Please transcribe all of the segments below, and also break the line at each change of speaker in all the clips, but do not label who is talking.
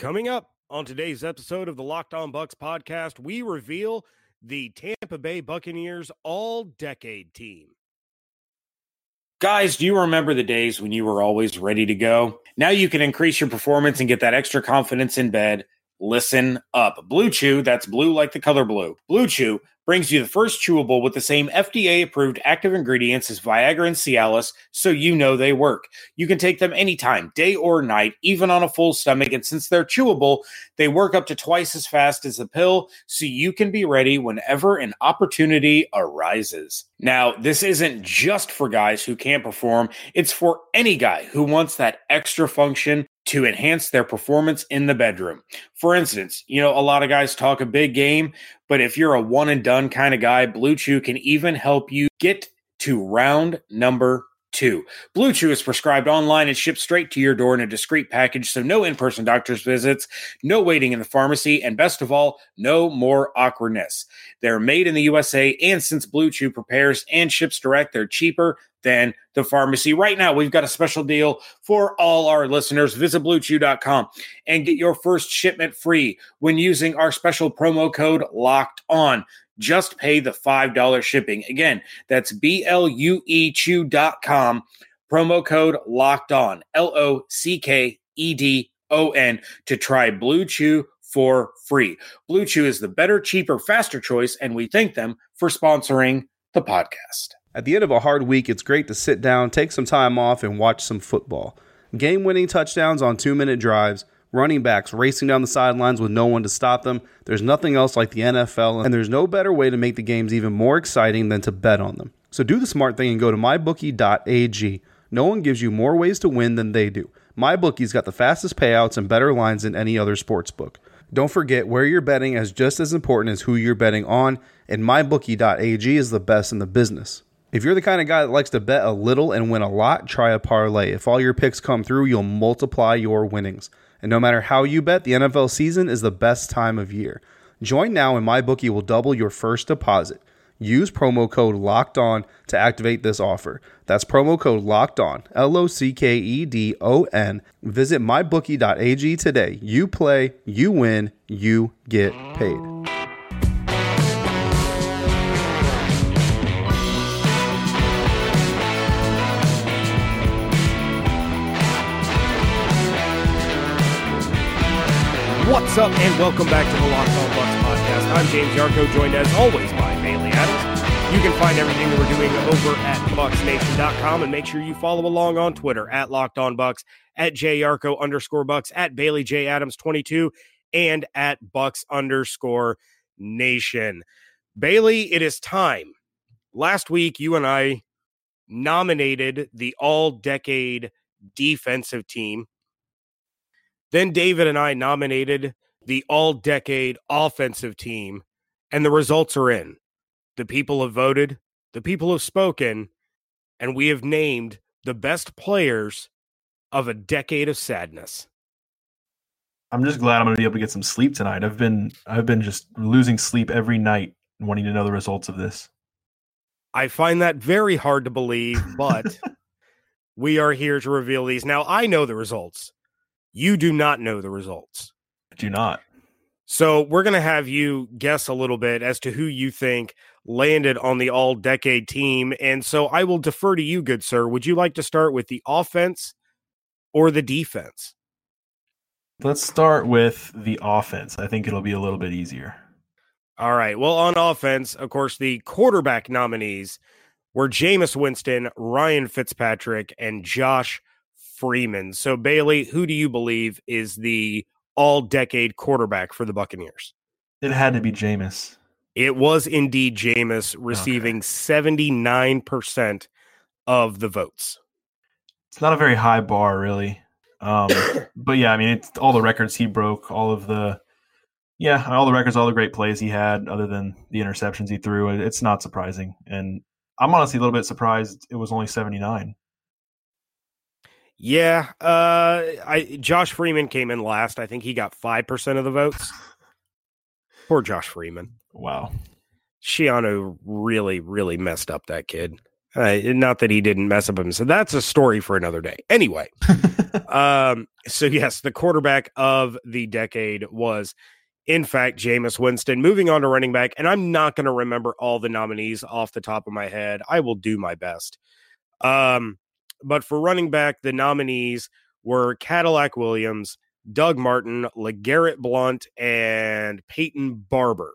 Coming up on today's episode of the Locked On Bucs podcast, we reveal the Tampa Bay Buccaneers all decade team.
Guys, do you remember the days when you were always ready to go? Now you can increase your performance and get that extra confidence in bed. Listen up. Blue Chew, that's blue like the color blue. Blue Chew brings you the first chewable with the same FDA approved active ingredients as Viagra and Cialis, so you know they work. You can take them anytime, day or night, even on a full stomach. And since they're chewable, they work up to twice as fast as the pill, so you can be ready whenever an opportunity arises. Now, this isn't just for guys who can't perform, it's for any guy who wants that extra function to enhance their performance in the bedroom. For instance, you know, a lot of guys talk a big game, but if you're a one and done kind of guy, Blue Chew can even help you get to round number two. Blue Chew is prescribed online and shipped straight to your door in a discreet package, so no in person doctor's visits, no waiting in the pharmacy, and best of all, no more awkwardness. They're made in the USA, and since Blue Chew prepares and ships direct, they're cheaper than the pharmacy. Right now, we've got a special deal for all our listeners. Visit bluechew.com and get your first shipment free when using our special promo code locked on. Just pay the $5 shipping. Again, that's B L U E chew.com. Promo code locked on. L O C K E D O N to try Blue Chew for free. Blue Chew is the better, cheaper, faster choice, and we thank them for sponsoring the podcast.
At the end of a hard week, it's great to sit down, take some time off, and watch some football. Game winning touchdowns on two minute drives, running backs racing down the sidelines with no one to stop them. There's nothing else like the NFL, and there's no better way to make the games even more exciting than to bet on them. So do the smart thing and go to mybookie.ag. No one gives you more ways to win than they do. MyBookie's got the fastest payouts and better lines than any other sports book. Don't forget where you're betting is just as important as who you're betting on, and mybookie.ag is the best in the business. If you're the kind of guy that likes to bet a little and win a lot, try a parlay. If all your picks come through, you'll multiply your winnings. And no matter how you bet, the NFL season is the best time of year. Join now and MyBookie will double your first deposit. Use promo code LOCKED ON to activate this offer. That's promo code LOCKED ON, L O C K E D O N. Visit mybookie.ag today. You play, you win, you get paid.
What's up, and welcome back to the Locked On Bucs podcast. I'm James Yarcho, joined as always by Bailey Adams. You can find everything that we're doing over at BucsNation.com, and make sure you follow along on Twitter at Locked On Bucs, at JYarko underscore Bucks, at Bailey J Adams 22, and at Bucks underscore Nation. Bailey, it is time. Last week, you and I nominated the all decade defensive team then David and I nominated the all decade offensive team, and the results are in. The people have voted, the people have spoken, and we have named the best players of a decade of sadness.
I'm just glad I'm going to be able to get some sleep tonight. I've been I've been just losing sleep every night wanting to know the results of this.
I find that very hard to believe, but we are here to reveal these. Now I know the results. You do not know the results.
I do not.
So we're going to have you guess a little bit as to who you think landed on the all decade team. And so I will defer to you, good sir. Would you like to start with the offense or the defense?
Let's start with the offense. I think it'll be a little bit easier.
All right. Well, on offense, of course, the quarterback nominees were Jameis Winston, Ryan Fitzpatrick, and Josh Freeman. So, Bailey, who do you believe is the all decade quarterback for the Buccaneers?
It had to be Jameis.
It was indeed Jameis receiving okay. 79% of the votes.
It's not a very high bar, really. Um, but yeah, I mean, it's all the records he broke, all of the, yeah, all the records, all the great plays he had, other than the interceptions he threw. It's not surprising. And I'm honestly a little bit surprised it was only 79.
Yeah, uh, I Josh Freeman came in last. I think he got five percent of the votes. Poor Josh Freeman.
Wow.
Schiano really, really messed up that kid. Uh, not that he didn't mess up him. So that's a story for another day. Anyway, um, so yes, the quarterback of the decade was, in fact, Jameis Winston. Moving on to running back, and I'm not going to remember all the nominees off the top of my head. I will do my best. Um, but for running back, the nominees were Cadillac Williams, Doug Martin, LeGarrette Blount, and Peyton Barber.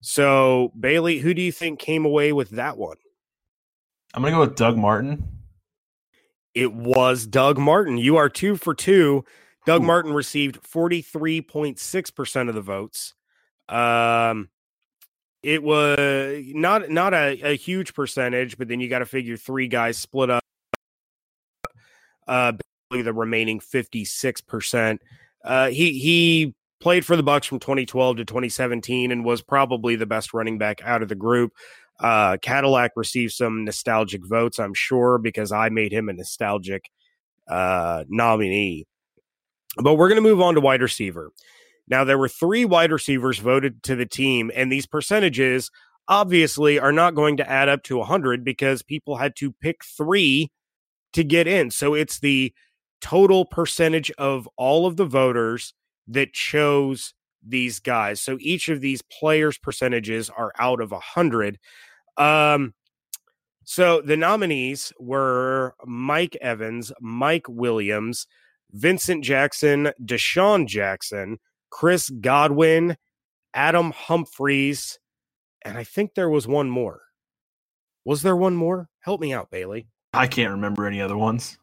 So, Bailey, who do you think came away with that one?
I'm gonna go with Doug Martin.
It was Doug Martin. You are two for two. Doug Ooh. Martin received 43.6% of the votes. Um, it was not not a, a huge percentage, but then you got to figure three guys split up uh the remaining 56%. Uh he he played for the Bucs from 2012 to 2017 and was probably the best running back out of the group. Uh, Cadillac received some nostalgic votes, I'm sure, because I made him a nostalgic uh, nominee. But we're going to move on to wide receiver. Now, there were three wide receivers voted to the team, and these percentages obviously are not going to add up to 100 because people had to pick three to get in. So it's the total percentage of all of the voters that chose these guys. So each of these players' percentages are out of a 100. Um, so the nominees were Mike Evans, Mike Williams, Vincent Jackson, DeSean Jackson, Chris Godwin, Adam Humphries, and I think there was one more. Was there one more? Help me out, Bailey.
I can't remember any other ones.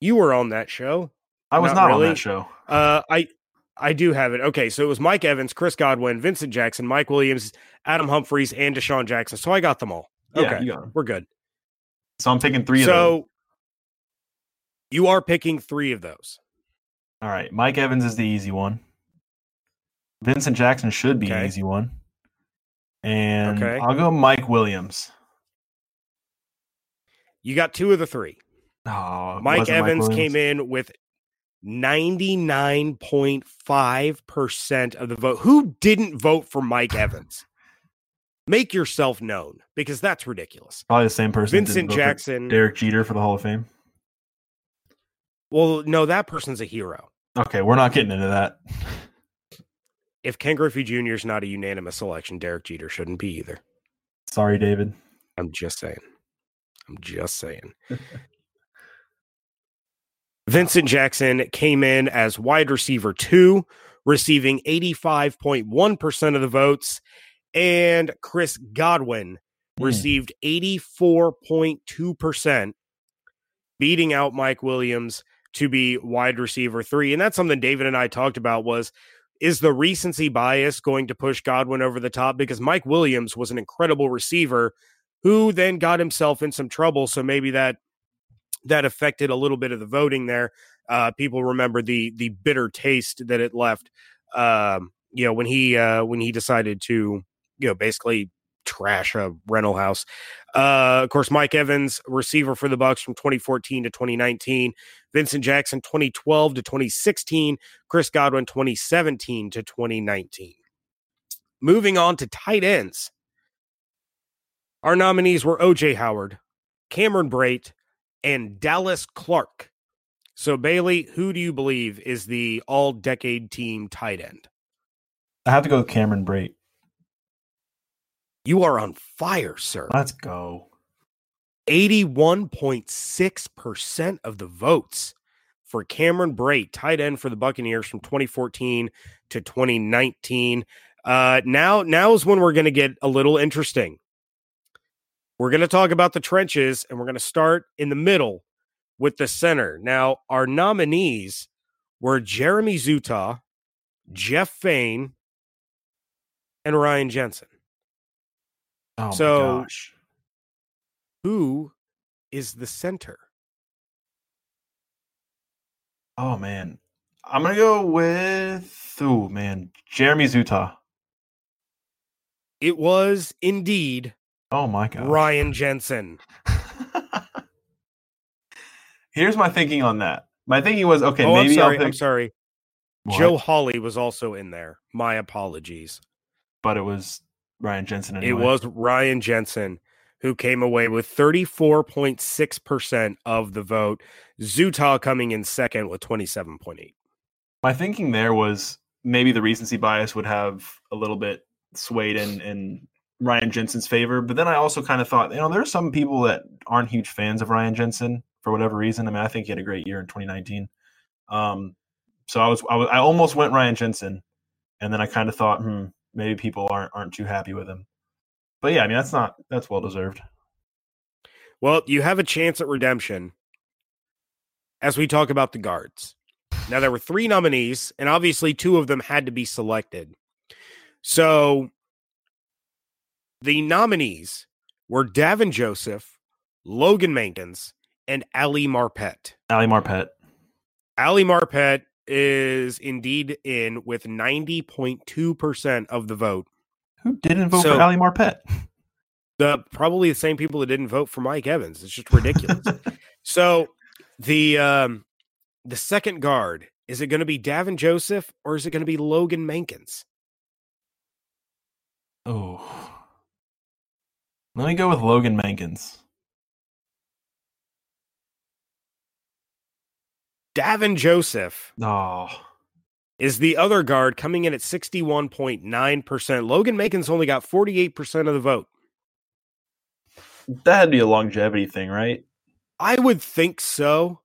You were on that show.
I was not, not really. on that show.
Uh, I I do have it. Okay, so it was Mike Evans, Chris Godwin, Vincent Jackson, Mike Williams, Adam Humphries, and DeSean Jackson. So I got them all.
Okay,
yeah, we're good.
So I'm picking three.
So you are picking three of those.
All right, Mike Evans is the easy one. Vincent Jackson should be okay. an easy one, and okay. I'll go Mike Williams.
You got two of the three.
Oh,
Mike Evans Mike came in with 99.5% of the vote. Who didn't vote for Mike Evans? Make yourself known because that's ridiculous.
Probably the same person.
Vincent Jackson.
Derek Jeter for the Hall of Fame.
Well, no, that person's a hero.
Okay, we're not getting into that.
If Ken Griffey Jr. is not a unanimous selection, Derek Jeter shouldn't be either.
Sorry, David.
I'm just saying. I'm just saying. Vincent Jackson came in as wide receiver two, receiving 85.1% of the votes. And Chris Godwin mm. received 84.2%, beating out Mike Williams to be wide receiver three. And that's something David and I talked about was is the recency bias going to push Godwin over the top? Because Mike Williams was an incredible receiver who then got himself in some trouble. So maybe that that affected a little bit of the voting there. Uh, people remember the the bitter taste that it left. Um, you know, when he uh, when he decided to, you know, basically trash a rental house. Uh, of course, Mike Evans, receiver for the Bucs from 2014 to 2019. Vincent Jackson, 2012 to 2016. Chris Godwin, 2017 to 2019. Moving on to tight ends. Our nominees were OJ Howard, Cameron Brate, and Dallas Clark. So, Bailey, who do you believe is the all decade team tight end?
I have to go with Cameron Brate.
You are on fire, sir.
Let's go.
81.6% of the votes for Cameron Brate, tight end for the Buccaneers from 2014 to 2019. Uh, now, now is when we're going to get a little interesting. We're going to talk about the trenches and we're going to start in the middle with the center. Now, our nominees were Jeremy Zuttah, Jeff Faine, and Ryan Jensen.
Oh
so, who is the center?
Oh man, I'm gonna go with oh man, Jeremy Zuttah.
It was indeed
Oh my god.
Ryan Jensen.
Here's my thinking on that. My thinking was okay,
oh,
maybe
I'm sorry,
pick...
I'm sorry. What? Joe Hawley was also in there. My apologies.
But it was Ryan Jensen anyway.
It was Ryan Jensen who came away with 34.6% of the vote. Zuttah coming in second with 27.8.
My thinking there was maybe the recency bias would have a little bit swayed in in Ryan Jensen's favor, but then I also kind of thought, you know, there are some people that aren't huge fans of Ryan Jensen for whatever reason. I mean, I think he had a great year in 2019. Um, so I was, I was I almost went Ryan Jensen, and then I kind of thought, hmm, maybe people aren't aren't too happy with him. But yeah, I mean that's not that's well deserved.
Well, you have a chance at redemption as we talk about the guards. Now there were three nominees, and obviously two of them had to be selected. So the nominees were Davin Joseph, Logan Mankins, and Ali Marpet.
Ali Marpet.
Ali Marpet is indeed in with 90.2% of the vote.
Who didn't vote so, for Ali Marpet?
The probably the same people that didn't vote for Mike Evans. It's just ridiculous. so the um the second guard, is it going to be Davin Joseph or is it going to be Logan Mankins?
Oh. Let me go with Logan Mankins.
Davin Joseph.
Oh.
Is the other guard coming in at 61.9%. Logan Mankins only got 48% of the vote.
That'd be a longevity thing, right?
I would think so.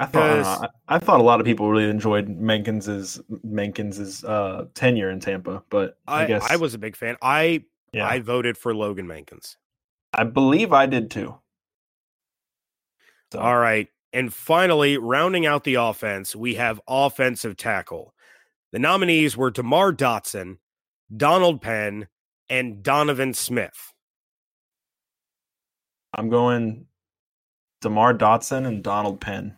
I thought I, I, thought a lot of people really enjoyed Mankins's Mankins's uh, tenure in Tampa, but I, I, guess
I was a big fan. I yeah. I voted for Logan Mankins.
I believe I did too.
So. All right. And finally, rounding out the offense, we have offensive tackle. The nominees were DeMar Dotson, Donald Penn, and Donovan Smith.
I'm going DeMar Dotson and Donald Penn.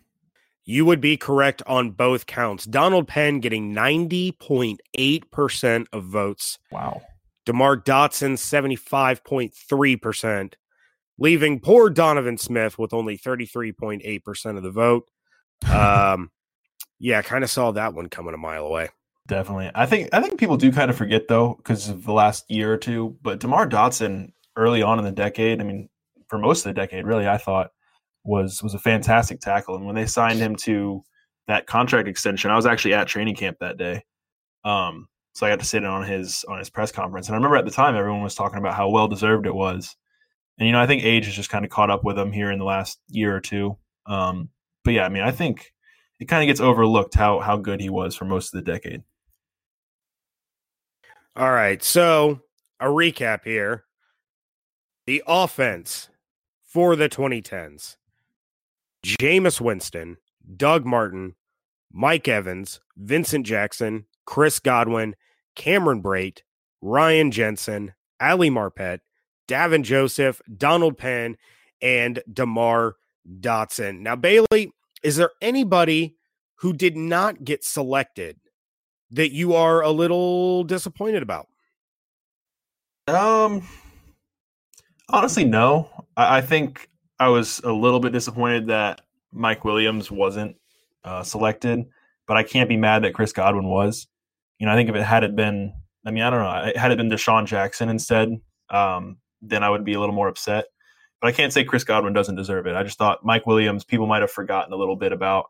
You would be correct on both counts. Donald Penn getting 90.8% of votes.
Wow.
DeMar Dotson, 75.3%, leaving poor Donovan Smith with only 33.8% of the vote. Um, yeah, I kind of saw that one coming a mile away.
Definitely. I think I think people do kind of forget though because of the last year or two, but DeMar Dotson early on in the decade, I mean, for most of the decade, really, I thought was was a fantastic tackle. And when they signed him to that contract extension, I was actually at training camp that day. Um, so I got to sit in on his on his press conference. And I remember at the time everyone was talking about how well deserved it was. And you know, I think age has just kind of caught up with him here in the last year or two. Um, but yeah, I mean, I think it kind of gets overlooked how how good he was for most of the decade.
All right, so a recap here. The offense for the 2010s. Jameis Winston, Doug Martin, Mike Evans, Vincent Jackson, Chris Godwin, Cameron Brate, Ryan Jensen, Ali Marpet, Davin Joseph, Donald Penn, and DeMar Dotson. Now, Bailey, is there anybody who did not get selected that you are a little disappointed about?
Um, honestly, no. I, I think I was a little bit disappointed that Mike Williams wasn't uh, selected, but I can't be mad that Chris Godwin was. You know, I think if it had it been, I mean, I don't know, had it been DeSean Jackson instead, um, then I would be a little more upset. But I can't say Chris Godwin doesn't deserve it. I just thought Mike Williams, people might have forgotten a little bit about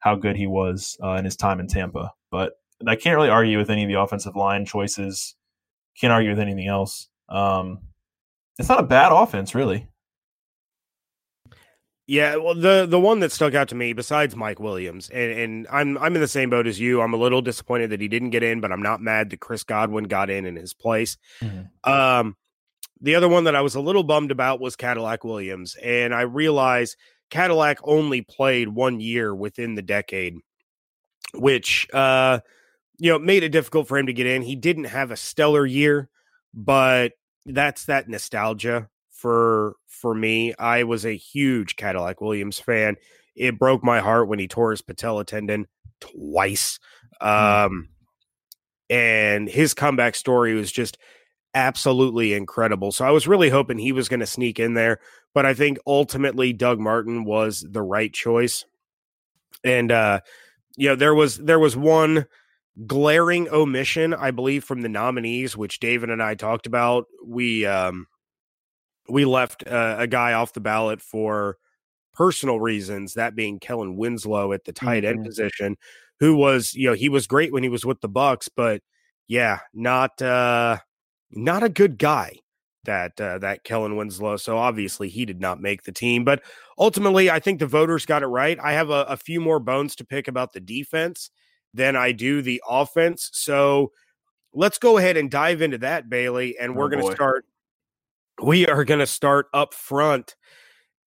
how good he was uh, in his time in Tampa. But I can't really argue with any of the offensive line choices. Can't argue with anything else. Um, it's not a bad offense, really.
Yeah, well, the the one that stuck out to me, besides Mike Williams, and, and I'm I'm in the same boat as you. I'm a little disappointed that he didn't get in, but I'm not mad that Chris Godwin got in in his place. Mm-hmm. Um, the other one that I was a little bummed about was Cadillac Williams, and I realized Cadillac only played one year within the decade, which uh, you know made it difficult for him to get in. He didn't have a stellar year, but that's that nostalgia for for me. I was a huge Cadillac Williams fan. It broke my heart when he tore his patella tendon twice. Hmm. Um, and his comeback story was just absolutely incredible. So I was really hoping he was going to sneak in there, but I think ultimately Doug Martin was the right choice. And uh you know, there was there was one glaring omission, I believe, from the nominees, which David and I talked about. We um, we left uh, a guy off the ballot for personal reasons, that being Kellen Winslow at the tight end mm-hmm. position, who was, you know, he was great when he was with the Bucs, but yeah, not uh not a good guy that uh, that Kellen Winslow. So obviously he did not make the team, but ultimately I think the voters got it right. I have a, a few more bones to pick about the defense than I do the offense. So let's go ahead and dive into that, Bailey, and we're oh, going to start. We are going to start up front.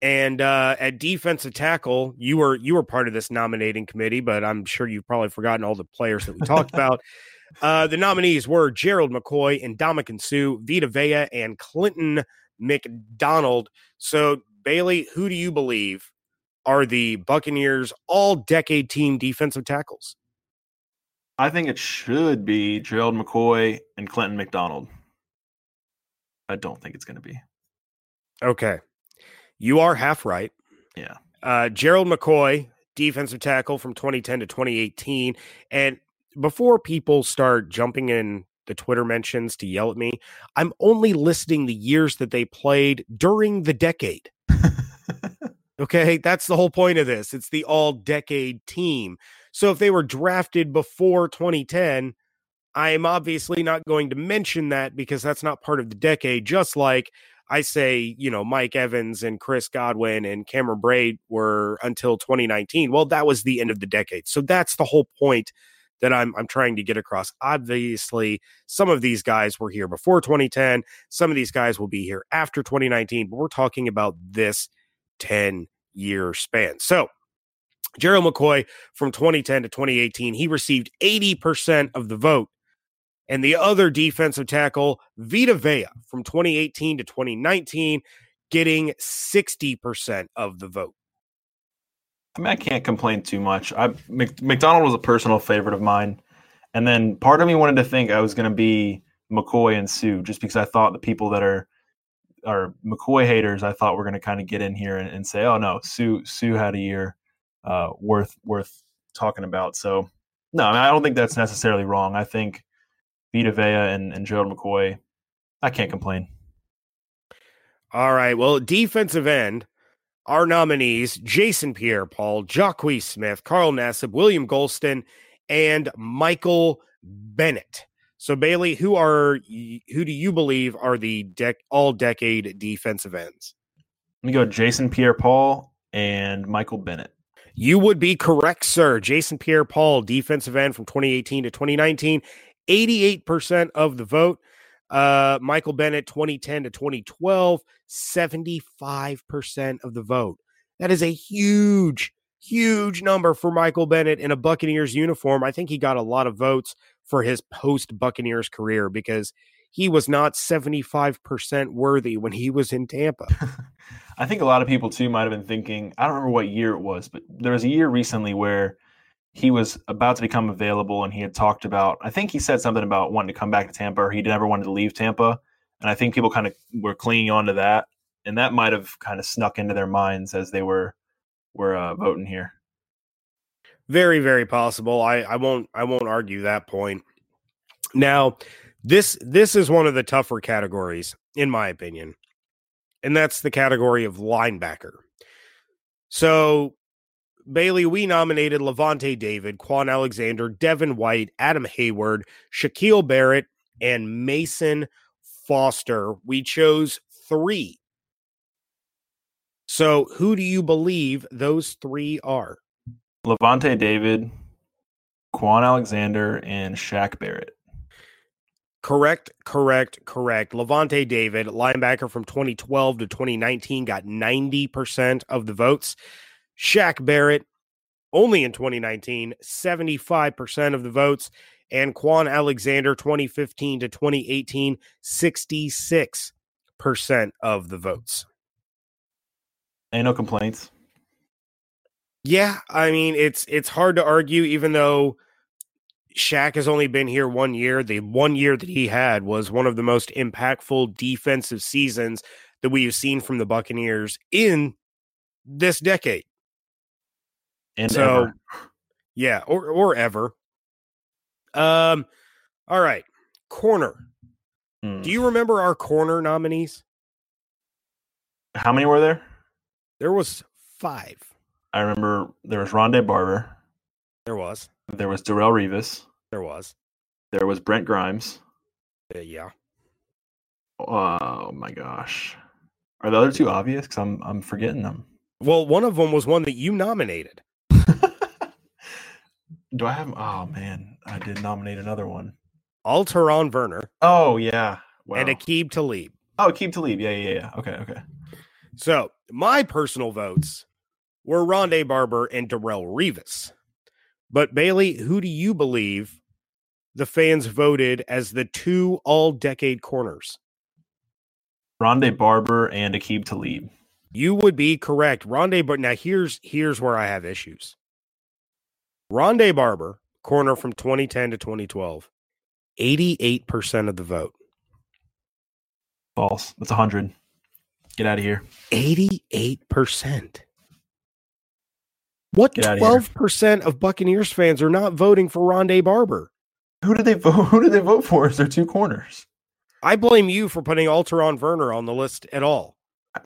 And uh, at defensive tackle, you were you were part of this nominating committee, but I'm sure you've probably forgotten all the players that we talked about. Uh, the nominees were Gerald McCoy and Ndamukong Suh, Vita Vea, and Clinton McDonald. So, Bailey, who do you believe are the Buccaneers all decade team defensive tackles?
I think it should be Gerald McCoy and Clinton McDonald. I don't think it's going to be.
Okay. You are half right.
Yeah.
Uh, Gerald McCoy, defensive tackle from 2010 to 2018. And before people start jumping in the Twitter mentions to yell at me, I'm only listing the years that they played during the decade. okay, that's the whole point of this. It's the all decade team. So if they were drafted before 2010, I am obviously not going to mention that because that's not part of the decade, just like I say, you know, Mike Evans and Chris Godwin and Cameron Brate were until 2019. Well, that was the end of the decade. So that's the whole point that I'm I'm trying to get across. Obviously, some of these guys were here before 2010, some of these guys will be here after 2019, but we're talking about this 10 year span. So, Gerald McCoy from 2010 to 2018, he received 80% of the vote. And the other defensive tackle, Vita Vea, from 2018 to 2019, getting 60% of the vote.
I mean, I can't complain too much. I McDonald was a personal favorite of mine, and then part of me wanted to think I was going to be McCoy and Suh just because I thought the people that are are McCoy haters, I thought were going to kind of get in here and, and, say, "Oh no, Suh Suh had a year uh, worth worth talking about." So no, I, mean, I don't think that's necessarily wrong. I think Vita Vea and, and Gerald McCoy, I can't complain.
All right. Well, defensive end our nominees Jason Pierre Paul, Jacques Smith, Carl Nassib, William Gholston, and Michael Bennett. So Bailey, who are who do you believe are the dec- all decade defensive ends?
Let me go Jason Pierre Paul and Michael Bennett.
You would be correct, sir. Jason Pierre Paul, defensive end from 2018 to 2019, 88% of the vote. Uh, Michael Bennett, 2010 to 2012, 75% of the vote. That is a huge, huge number for Michael Bennett in a Buccaneers uniform. I think he got a lot of votes for his post Buccaneers career because he was not 75% worthy when he was in Tampa.
I think a lot of people too might have been thinking, I don't remember what year it was, but there was a year recently where he was about to become available and he had talked about i think he said something about wanting to come back to tampa or he never wanted to leave tampa. And i think people kind of were clinging on to that. And that might have kind of snuck into their minds as they were were uh, voting here.
Very very possible. I i won't i won't argue that point. Now this this is one of the tougher categories in my opinion. And that's the category of linebacker. So Bailey, we nominated Lavonte David, Kwon Alexander, Devin White, Adam Hayward, Shaquille Barrett, and Mason Foster. We chose three. So, who do you believe those three are?
Lavonte David, Kwon Alexander, and Shaq Barrett.
Correct, correct, correct. Lavonte David, linebacker from 2012 to 2019, got 90% of the votes. Shaq Barrett, only in 2019, 75% of the votes. And Kwon Alexander, 2015 to 2018, 66% of the votes.
Ain't no complaints.
Yeah, I mean it's it's hard to argue, even though Shaq has only been here one year. The one year that he had was one of the most impactful defensive seasons that we have seen from the Buccaneers in this decade
and so ever.
yeah, or or ever. Um, all right, corner.
Hmm.
Do you remember our corner nominees?
How many were there?
There was five.
I remember there was Rondé Barber,
There was.
there was Darrelle Revis,
There was.
there was Brent Grimes.
Uh, yeah.
Oh my gosh, are the other two obvious? Because I'm I'm forgetting them.
Well, one of them was one that you nominated.
Do I have? Oh man, I did nominate another one.
Alterraun Verner
Oh yeah, wow.
and Aqib Talib.
oh, to leave. Yeah, yeah, yeah. Okay, okay.
So my personal votes were Rondé Barber and Darrelle Revis. But Bailey, who do you believe the fans voted as the two all decade corners?
Rondé Barber and Aqib Talib.
You would be correct. Rondé but now here's here's where I have issues. Rondé Barber, corner from 2010 to 2012, 88% of the vote.
False. That's hundred. Get out of here.
88%. What
here.
12% of Buccaneers fans are not voting for Rondé Barber?
Who did they vote? Who did they vote for? Is there two corners?
I blame you for putting Alterraun Verner on the list at all.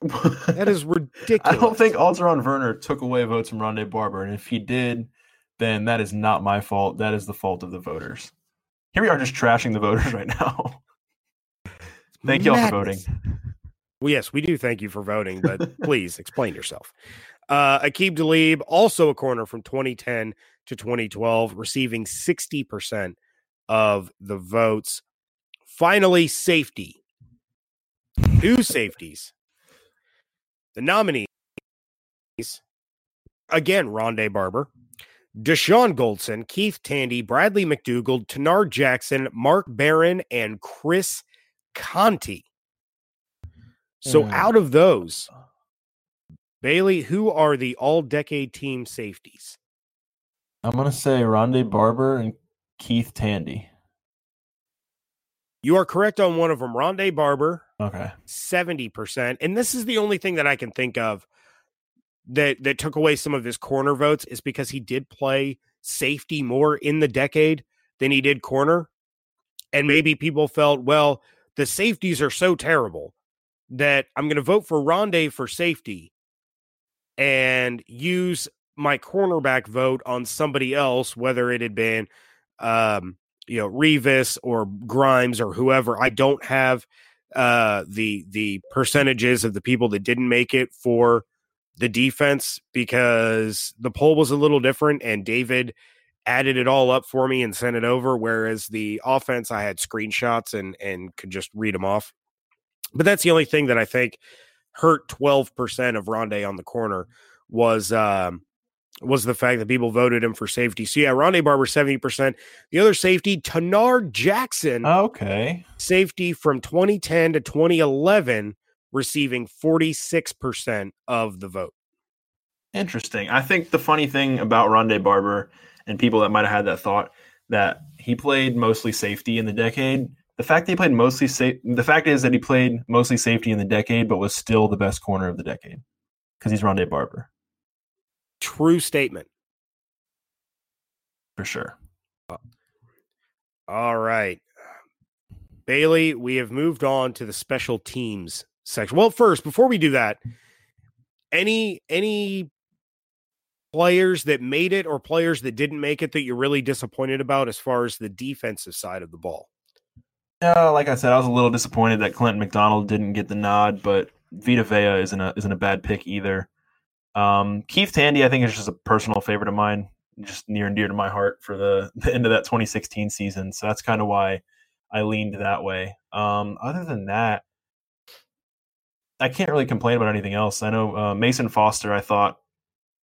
That is ridiculous.
I don't think Alterraun Verner took away votes from Rondé Barber, and if he did, then that is not my fault. That is the fault of the voters. Here we are, just trashing the voters right now. Thank y'all for voting.
Well, yes, we do thank you for voting, but please explain yourself. Uh, Aqib Talib, also a corner from 2010 to 2012, receiving 60% of the votes. Finally, safety. Two safeties. The nominees, again, Rondé Barber, Dashon Goldson, Keith Tandy, Bradley McDougald, Tanard Jackson, Mark Barron, and Chris Conte. So
Hmm.
out of those, Bailey, who are the all decade team safeties?
I'm gonna say Rondé Barber and Keith Tandy.
You are correct on one of them. Rondé Barber,
Okay.
70%. And this is the only thing that I can think of that that took away some of his corner votes is because he did play safety more in the decade than he did corner. And maybe people felt, well, the safeties are so terrible that I'm going to vote for Rondé for safety and use my cornerback vote on somebody else, whether it had been um, you know, Revis or Grimes or whoever. I don't have uh the the percentages of the people that didn't make it for the defense because the poll was a little different and David added it all up for me and sent it over whereas the offense I had screenshots and and could just read them off. But that's the only thing that I think hurt 12% of Rondé on the corner was um was the fact that people voted him for safety. So yeah, Rondé Barber 70%. The other safety, Tanard Jackson,
Okay.
safety from 2010 to 2011, receiving 46% of the vote.
Interesting. I think the funny thing about Rondé Barber and people that might have had that thought that he played mostly safety in the decade. The fact that he played mostly safe. The fact is that he played mostly safety in the decade, but was still the best corner of the decade because he's Rondé Barber
True statement.
for sure.
All right. Bailey, we have moved on to the special teams section. Well, first, before we do that, any any players that made it or players that didn't make it that you're really disappointed about as far as the defensive side of the ball?
Uh, like I said, I was a little disappointed that Clinton McDonald didn't get the nod, but Vita Vea isn't a isn't a bad pick either. Um, Keith Tandy, I think, is just a personal favorite of mine, just near and dear to my heart for the, the end of that 2016 season. So that's kind of why I leaned that way. Um, other than that, I can't really complain about anything else. I know uh, Mason Foster, I thought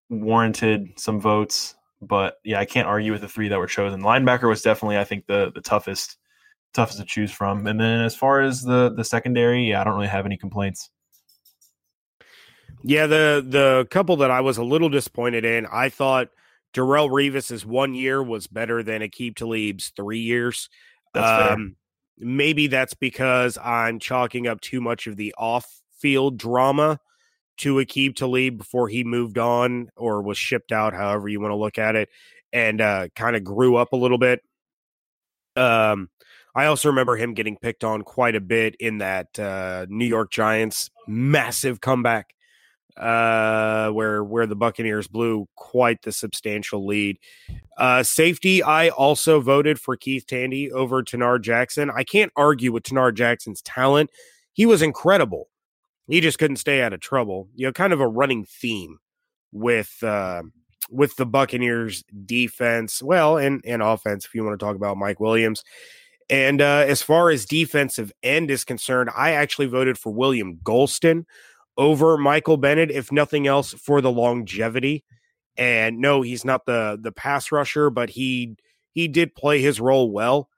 warranted some votes, but yeah, I can't argue with the three that were chosen. Linebacker was definitely, I think, the the toughest toughest to choose from. And then as far as the the secondary, yeah, I don't really have any complaints.
Yeah, the the couple that I was a little disappointed in, I thought Darrelle Revis's one year was better than Aqib Talib's three years.
That's.
Um, maybe that's because I'm chalking up too much of the off field drama to Aqib Talib before he moved on or was shipped out, however you want to look at it, and uh, kind of grew up a little bit. Um, I also remember him getting picked on quite a bit in that uh, New York Giants massive comeback, uh, where where the Buccaneers blew quite the substantial lead. Uh, safety, I also voted for Keith Tandy over Tanard Jackson. I can't argue with Tanard Jackson's talent; he was incredible. He just couldn't stay out of trouble. You know, kind of a running theme with uh, with the Buccaneers defense, well, and and offense. If you want to talk about Mike Williams, and uh, as far as defensive end is concerned, I actually voted for William Gholston over Michael Bennett, if nothing else, for the longevity. And no, he's not the the pass rusher, but he he did play his role well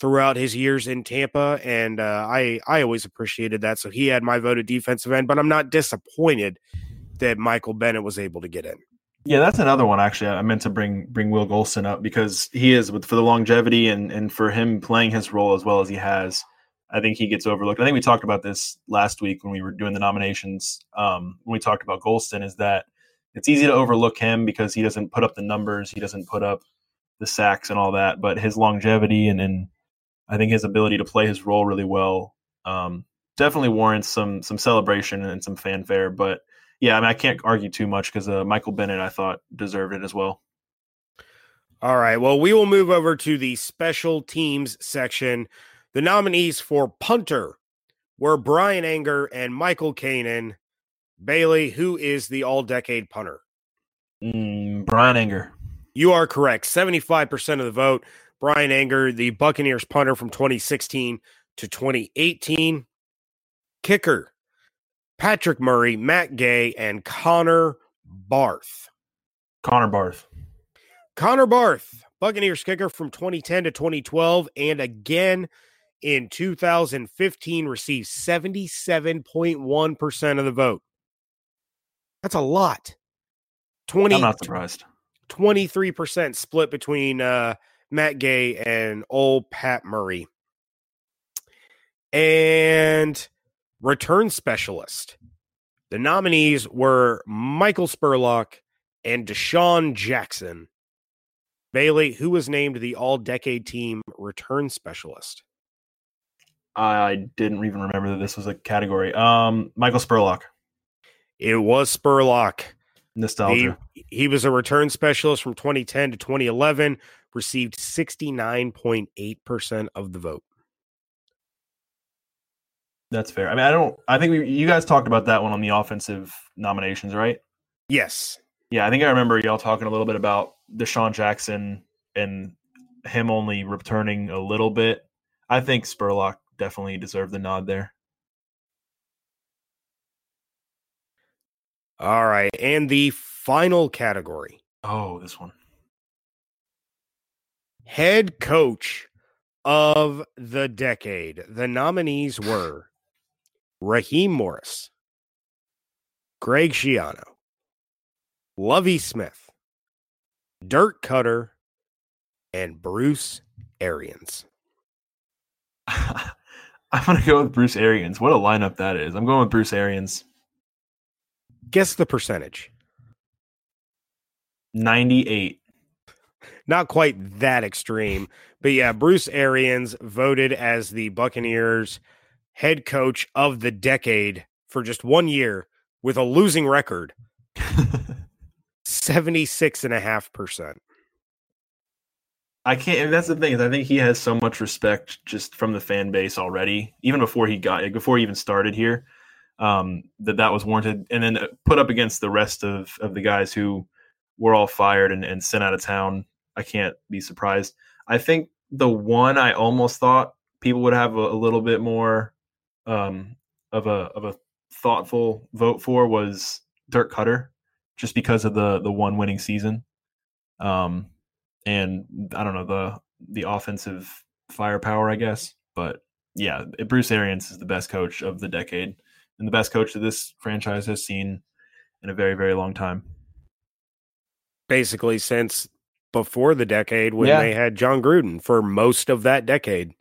throughout his years in Tampa, and uh, I I always appreciated that. So he had my vote at defensive end, but I'm not disappointed that Michael Bennett was able to get in.
Yeah, that's another one. Actually, I meant to bring bring Will Gholston up because he is with for the longevity and and for him playing his role as well as he has. I think he gets overlooked. I think we talked about this last week when we were doing the nominations. Um, when we talked about Gholston, is that it's easy to overlook him because he doesn't put up the numbers, he doesn't put up the sacks and all that, but his longevity and and I think his ability to play his role really well um, definitely warrants some some celebration and some fanfare. But yeah, I mean, I can't argue too much because uh, Michael Bennett, I thought, deserved it as well.
All right. Well, we will move over to the special teams section. The nominees for punter were Bryan Anger and Michael Koenen. Bailey, who is the all decade punter?
Mm, Bryan Anger.
You are correct. 75% of the vote. Bryan Anger, the Buccaneers punter from 2016 to 2018. Kicker, Patrick Murray, Matt Gay, and Connor Barth.
Connor Barth.
Connor Barth, Buccaneers kicker from 2010 to 2012, and again in 2015 received 77.1% of the vote. That's a lot. 20,
I'm not surprised.
23% split between uh, Matt Gay and old Pat Murray. And return specialist. The nominees were Michael Spurlock and DeSean Jackson. Bailey, who was named the all decade team return specialist?
I didn't even remember that this was a category. Um, Michael Spurlock.
It was Spurlock.
Nostalgia.
He, he was a return specialist from 2010 to 2011, received 69.8% of the vote.
That's fair. I mean, I don't. I think we, you guys talked about that one on the offensive nominations, right?
Yes.
Yeah, I think I remember y'all talking a little bit about DeSean Jackson and him only returning a little bit. I think Spurlock definitely deserved the nod there.
All right, and the final category.
Oh, this one.
Head coach of the decade. The nominees were Raheem Morris, Greg Schiano, Lovie Smith, Dirk Koetter, and Bruce Arians.
I'm going to go with Bruce Arians. What a lineup that is. I'm going with Bruce Arians.
Guess the percentage.
98.
Not quite that extreme. But yeah, Bruce Arians voted as the Buccaneers head coach of the decade for just one year with a losing record 76.5%.
I can't. That's the thing is, I think he has so much respect just from the fan base already, even before he got, before he even started here, um, that that was warranted. And then uh, put up against the rest of of the guys who were all fired and, and sent out of town. I can't be surprised. I think the one I almost thought people would have a, a little bit more um, of a of a thoughtful vote for was Dirk Koetter, just because of the the one winning season, um, and I don't know the the offensive firepower, I guess. But yeah, Bruce Arians is the best coach of the decade and the best coach that this franchise has seen in a very very long time.
Basically, since before the decade when yeah. they had Jon Gruden for most of that decade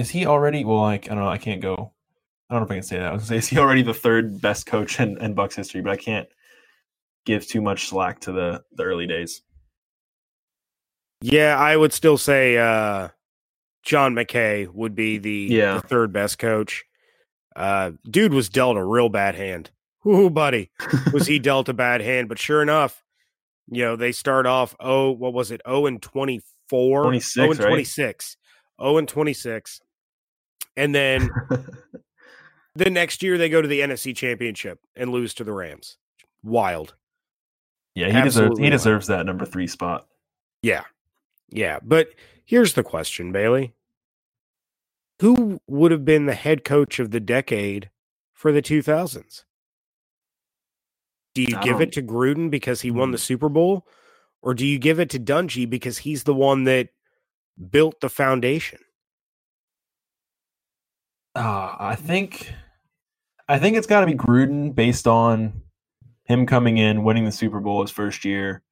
is he already? Well, like I don't know. I can't go. I don't know if I can say that. I was gonna say, is he already the third best coach in, in Bucs history? But I can't give too much slack to the the early days.
Yeah, I would still say uh, John McKay would be the,
Yeah.
the third best coach. Uh, dude was dealt a real bad hand. Ooh, buddy, was he dealt a bad hand? But sure enough, you know they start off oh, what was it? Oh and twenty four,
26,
oh and
right?
twenty six, oh and twenty six, and then the next year they go to the NFC Championship and lose to the Rams. Wild.
yeah, he deserves he
not.
deserves that number three spot.
Yeah. Yeah. But here's the question, Bailey. Who would have been the head coach of the decade for the 2000s? Do you
I
give it to Gruden because he won the Super Bowl? Or do you give it to Dungy because he's the one that built the foundation?
Uh, I think I think it's got to be Gruden based on him coming in, winning the Super Bowl his first year,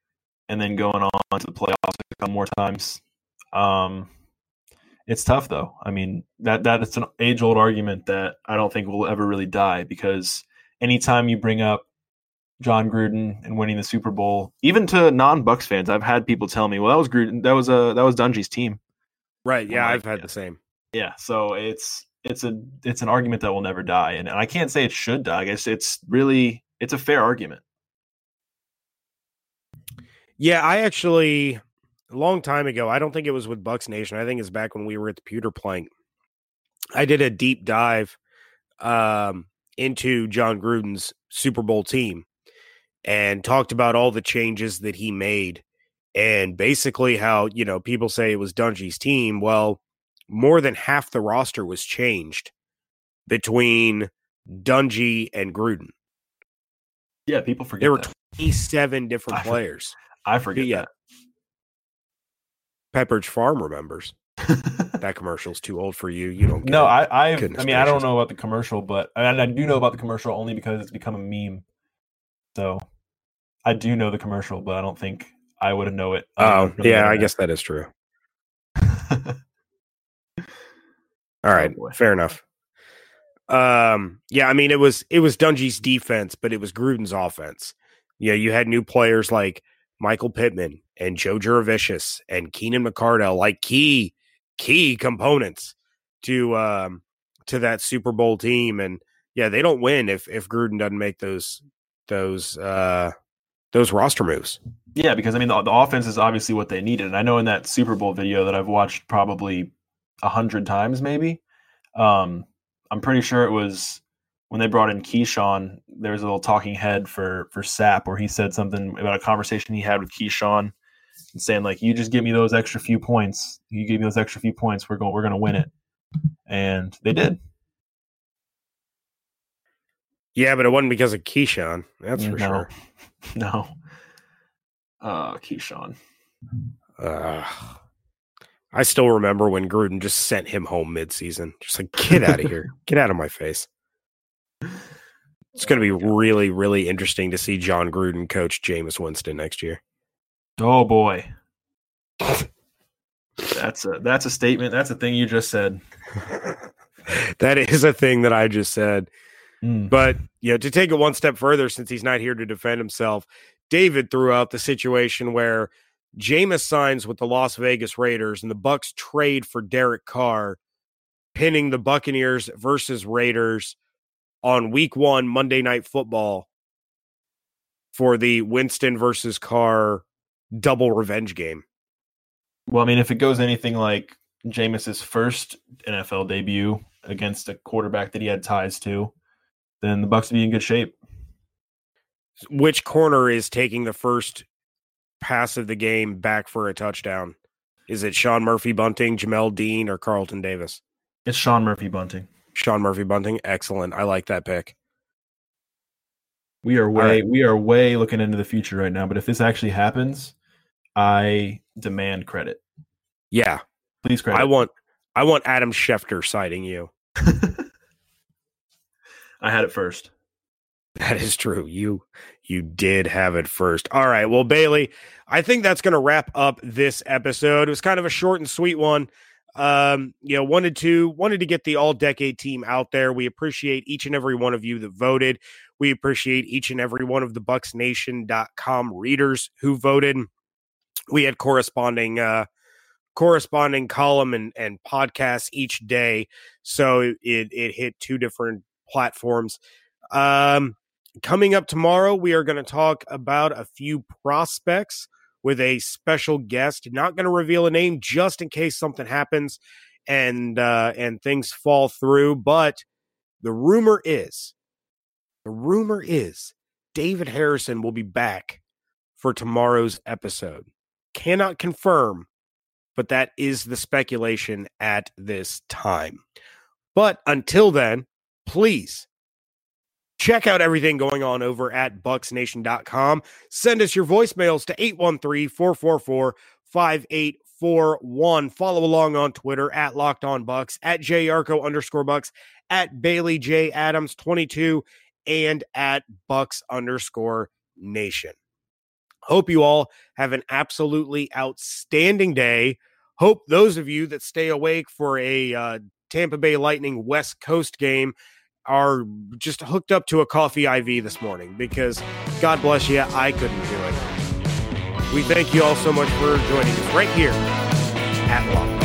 and then going on to the playoffs a couple more times. Um, it's tough though. I mean that that it's an age old argument that I don't think will ever really die because anytime you bring up Jon Gruden and winning the Super Bowl, even to non Bucs fans, I've had people tell me, "Well, that was Gruden. That was a that was Dungy's team."
Right. Yeah,
my
I've had
God.
the same.
Yeah, so it's it's a it's an argument that will never die, and, and I can't say it should die. I guess it's really it's a fair argument.
Yeah, I actually a long time ago, I don't think it was with Bucs Nation. I think it's back when we were at the pewter plank. I did a deep dive um, into Jon Gruden's Super Bowl team and talked about all the changes that he made and basically how, you know, people say it was Dungy's team. Well, more than half the roster was changed between Dungy and Gruden.
Yeah, people forget.
There were
that.
27 different
I for-
players.
I forget
yeah. Pepperidge Farm remembers.
that.
Commercial's too old for you. You don't get
no,
it.
I I
Goodness
I mean I don't know about the commercial, but and I do know about the commercial only because it's become a meme. So I do know the commercial, but I don't think I would have know it.
Oh, yeah, I guess that is true. All right,
boy.
fair enough. Um, yeah, I mean it was it was Dungy's defense, but it was Gruden's offense. Yeah, you had new players like Michael Pittman and Joe Jurevicius and Keenan McCardell, like key key components to um to that Super Bowl team. And yeah, they don't win if if Gruden doesn't make those those uh those roster moves.
Yeah, because I mean the, the offense is obviously what they needed, and I know in that Super Bowl video that I've watched probably a hundred times, maybe. Um, I'm pretty sure it was when they brought in Keyshawn. There was a little talking head for for Sapp where he said something about a conversation he had with Keyshawn, and saying like, "You just give me those extra few points. You give me those extra few points. We're going. We're going to win it." And they did.
Yeah, but it wasn't because of Keyshawn. That's for
no,
sure.
No. Uh, Keyshawn.
Uh, I still remember when Gruden just sent him home midseason. Just like, get out of here. Get out of my face. It's going to be really, really interesting to see Jon Gruden coach Jameis Winston next year.
Oh boy. That's a that's a statement. That's a thing you just said.
that is a thing that I just said.
Mm.
But, you know, to take it one step further, since he's not here to defend himself, David threw out the situation where Jameis signs with the Las Vegas Raiders and the Bucs trade for Derek Carr, pinning the Buccaneers versus Raiders on week one, Monday night football for the Winston versus Carr double revenge game.
Well, I mean, if it goes anything like Jameis's first NFL debut against a quarterback that he had ties to, then the Bucs would be in good shape.
Which corner is taking the first pass of the game back for a touchdown? Is it Sean Murphy Bunting, Jamel Dean, or Carlton Davis?
It's Sean Murphy Bunting.
Sean Murphy Bunting, excellent. I like that pick.
We are way
right.
we are way looking into the future right now. But if this actually happens, I demand credit.
Yeah,
Please credit.
I want I want Adam Schefter citing you.
I had it first.
That is true. You you did have it first. All right. Well, Bailey, I think that's going to wrap up this episode. It was kind of a short and sweet one. Um, you know, wanted to wanted to get the all decade team out there. We appreciate each and every one of you that voted. We appreciate each and every one of the BucsNation.com readers who voted. we had corresponding uh, corresponding column and, and podcasts each day. So it, it hit two different platforms. Um, coming up tomorrow, we are going to talk about a few prospects with a special guest. Not going to reveal a name just in case something happens and uh, and things fall through. But the rumor is, the rumor is, David Harrison will be back for tomorrow's episode. Cannot confirm, but that is the speculation at this time. But until then, please check out everything going on over at BucsNation.com. Send us your voicemails to 813 444 5841. Follow along on Twitter at Locked On Bucs, at JYarcho underscore Bucs, at Bailey J Adams 22, and at Bucks underscore Nation. Hope you all have an absolutely outstanding day. Hope those of you that stay awake for a uh, Tampa Bay Lightning West Coast game are just hooked up to a coffee IV this morning because God bless you, I couldn't do it. We thank you all so much for joining us right here at Lock.